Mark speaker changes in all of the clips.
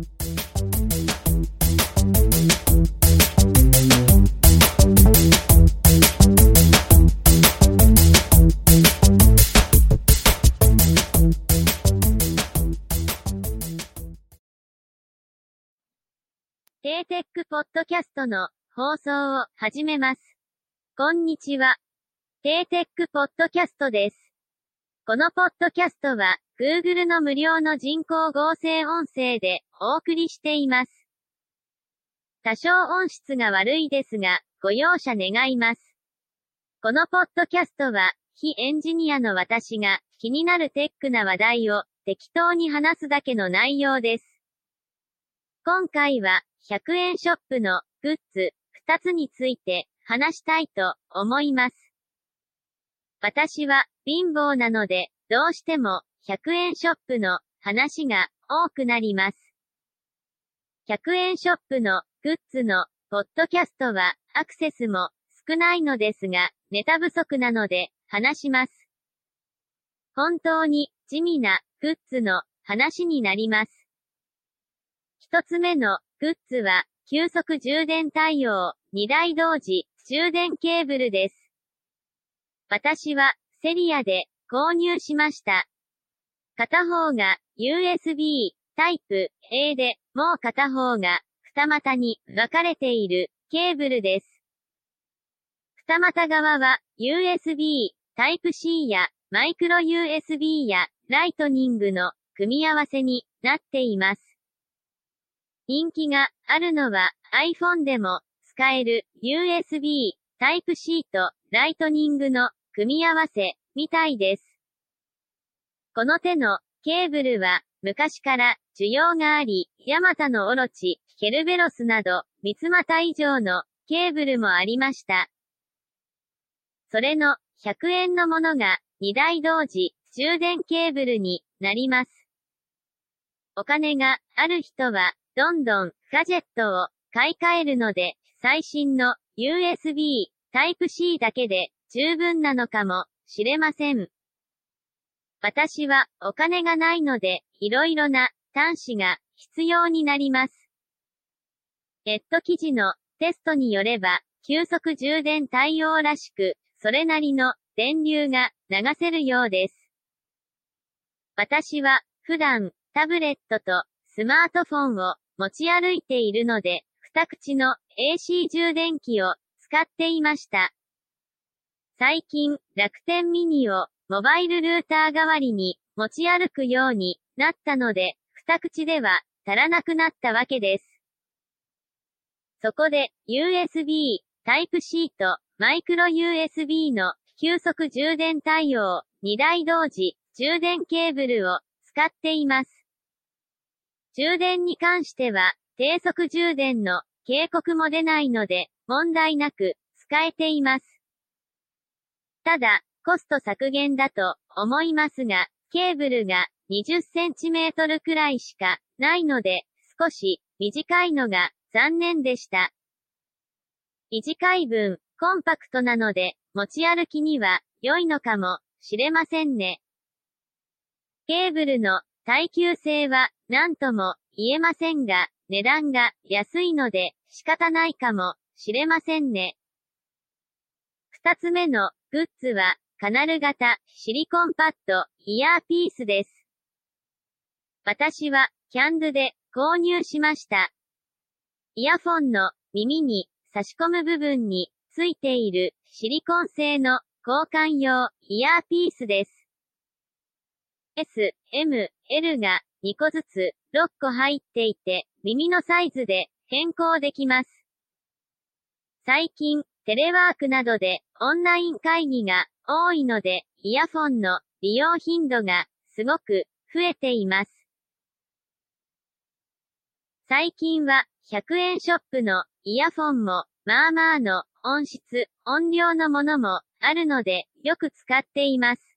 Speaker 1: テーテックポッドキャストの放送を始めます。こんにちは。テーテックポッドキャストです。このポッドキャストは Google の無料の人工合成音声でお送りしています。多少音質が悪いですが、ご容赦願います。このポッドキャストは、非エンジニアの私が気になるテックな話題を適当に話すだけの内容です。今回は100円ショップのグッズ2つについて話したいと思います。私は貧乏なのでどうしても100円ショップの話が多くなります。100円ショップのグッズのポッドキャストはアクセスも少ないのですがネタ不足なので話します。本当に地味なグッズの話になります。一つ目のグッズは、急速充電対応、2台同時、充電ケーブルです。私は、セリアで、購入しました。片方が、USB、タイプ、A で、もう片方が、二股に、分かれている、ケーブルです。二股側は、USB、タイプ C や、マイクロ USB や、ライトニングの、組み合わせになっています。人気があるのは iPhone でも使える USB Type-C とライトニングの組み合わせみたいです。この手のケーブルは昔から需要があり、ヤマタのオロチ、ケルベロスなど三つ股以上のケーブルもありました。それの100円のものが2台同時充電ケーブルになります。お金がある人はどんどんガジェットを買い替えるので、最新の USB Type-C だけで十分なのかもしれません。私はお金がないので、いろいろな端子が必要になります。ネット記事のテストによれば、急速充電対応らしく、それなりの電流が流せるようです。私は普段タブレットとスマートフォンを持ち歩いているので、二口の AC 充電器を使っていました。最近、楽天ミニをモバイルルーター代わりに持ち歩くようになったので、二口では足らなくなったわけです。そこで USB Type-C とマイクロ USB の急速充電対応2台同時充電ケーブルを使っています。充電に関しては、低速充電の警告も出ないので、問題なく使えています。ただ、コスト削減だと思いますが、ケーブルが20センチメートルくらいしかないので、少し短いのが残念でした。短い分、コンパクトなので、持ち歩きには良いのかもしれませんね。ケーブルの耐久性は何とも言えませんが、値段が安いので仕方ないかもしれませんね。二つ目のグッズはカナル型シリコンパッドイヤーピースです。私はキャンドゥで購入しました。イヤフォンの耳に差し込む部分についているシリコン製の交換用イヤーピースです。S、M、L が2個ずつ6個入っていて、耳のサイズで変更できます。最近、テレワークなどでオンライン会議が多いので、イヤフォンの利用頻度がすごく増えています。最近は100円ショップのイヤフォンもまあまあの音質、音量のものもあるのでよく使っています。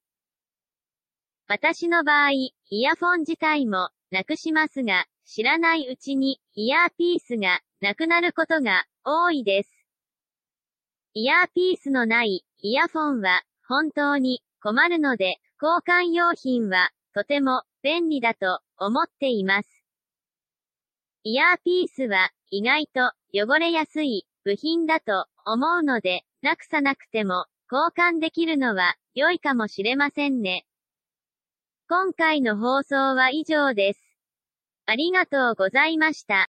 Speaker 1: 私の場合、イヤフォン自体もなくしますが、知らないうちにイヤーピースがなくなることが多いです。イヤーピースのないイヤフォンは本当に困るので、交換用品はとても便利だと思っています。イヤーピースは意外と汚れやすい部品だと思うので、なくさなくても交換できるのは良いかもしれませんね。今回の放送は以上です。ありがとうございました。